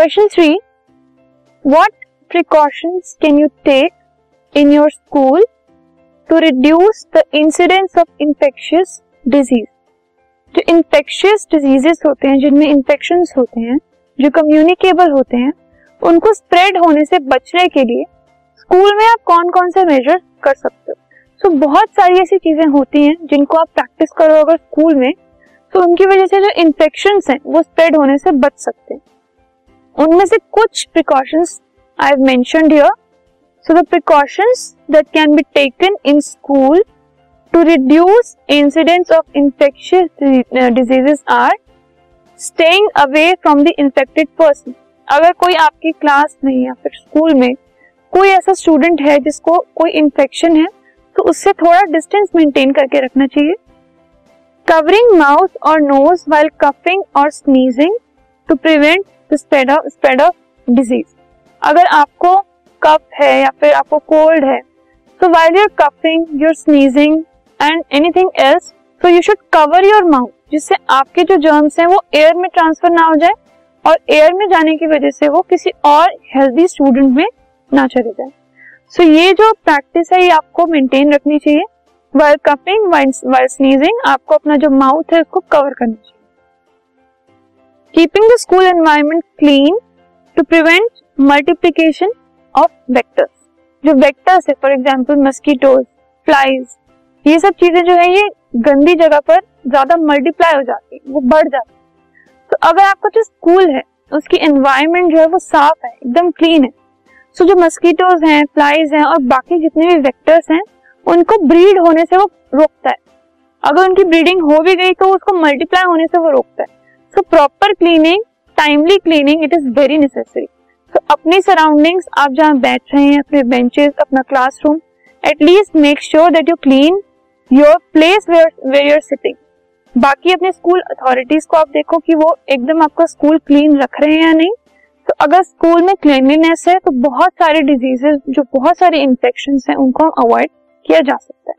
Question three what precautions can you take in your school to reduce the incidence of infectious disease जो infectious diseases होते हैं जिनमें infection होते हैं जो कम्युनिकेबल होते हैं उनको स्प्रेड होने से बचने के लिए स्कूल में आप कौन कौन से मेजर कर सकते हो? सो so, बहुत सारी ऐसी चीज़ें होती हैं जिनको आप प्रैक्टिस करो अगर स्कूल में तो उनकी वजह से जो इन्फेक्शन हैं वो स्प्रेड होने से बच सकते हैं। उनमें से कुछ precautions I have mentioned here so the precautions that can be taken in school to reduce incidents of infectious diseases are staying away from the infected person अगर कोई आपकी क्लास में या फिर स्कूल में कोई ऐसा स्टूडेंट है जिसको कोई इन्फेक्शन है तो उससे थोड़ा डिस्टेंस मेंटेन करके रखना चाहिए। कवरिंग माउथ और नोज़ वाइल कफिंग और sneezing to prevent spread of spread of disease अगर आपको कफ है या फिर आपको कोल्ड है तो while you're coughing you're sneezing and anything else तो you should cover your mouth जिससे आपके जो जर्म्स हैं वो एयर में ट्रांसफ़र ना हो जाए और एयर में जाने की वजह से वो किसी और हेल्दी स्टूडेंट में ना चले जाए। सो ये जो प्रैक्टिस है, ये आपको मेंटेन रखनी चाहिए। वाइल कपिंग वाइल स्नीजिंग आपको अपना जो माउथ है उसको कवर करना चाहिए। Keeping the school environment clean to prevent multiplication of vectors जो वेक्टर्स है फॉर एग्ज़ाम्पल मस्कीटोज फ्लाइज ये सब चीज़ें जो है, ये गंदी जगह पर ज़्यादा मल्टीप्लाई हो जाती है, वो बढ़ जाती है। तो अगर आपका जो स्कूल है, उसकी एनवायरमेंट जो है, वो साफ़ है, एकदम क्लीन है सो जो मस्कीटोज हैं फ्लाइज हैं, और बाकी जितने भी वेक्टर्स हैं, उनको ब्रीड होने से वो रोकता है। अगर उनकी ब्रीडिंग हो भी गई तो उसको मल्टीप्लाई होने से वो रोकता है। So proper cleaning timely cleaning it is very necessary तो अपनी सराउंडिंग्स आप जहाँ बैठ रहे हैं, अपने बेंचेस अपना classroom at least make sure that you clean your place where you're sitting बाकी अपने स्कूल अथॉरिटीज को आप देखो कि वो एकदम आपका स्कूल क्लीन रख रहे हैं या नहीं। तो अगर स्कूल में क्लीनलीनेस है तो बहुत सारे डिजीजेस जो बहुत सारे इंफेक्शन हैं, उनको हम अवॉइड किया जा सकता है।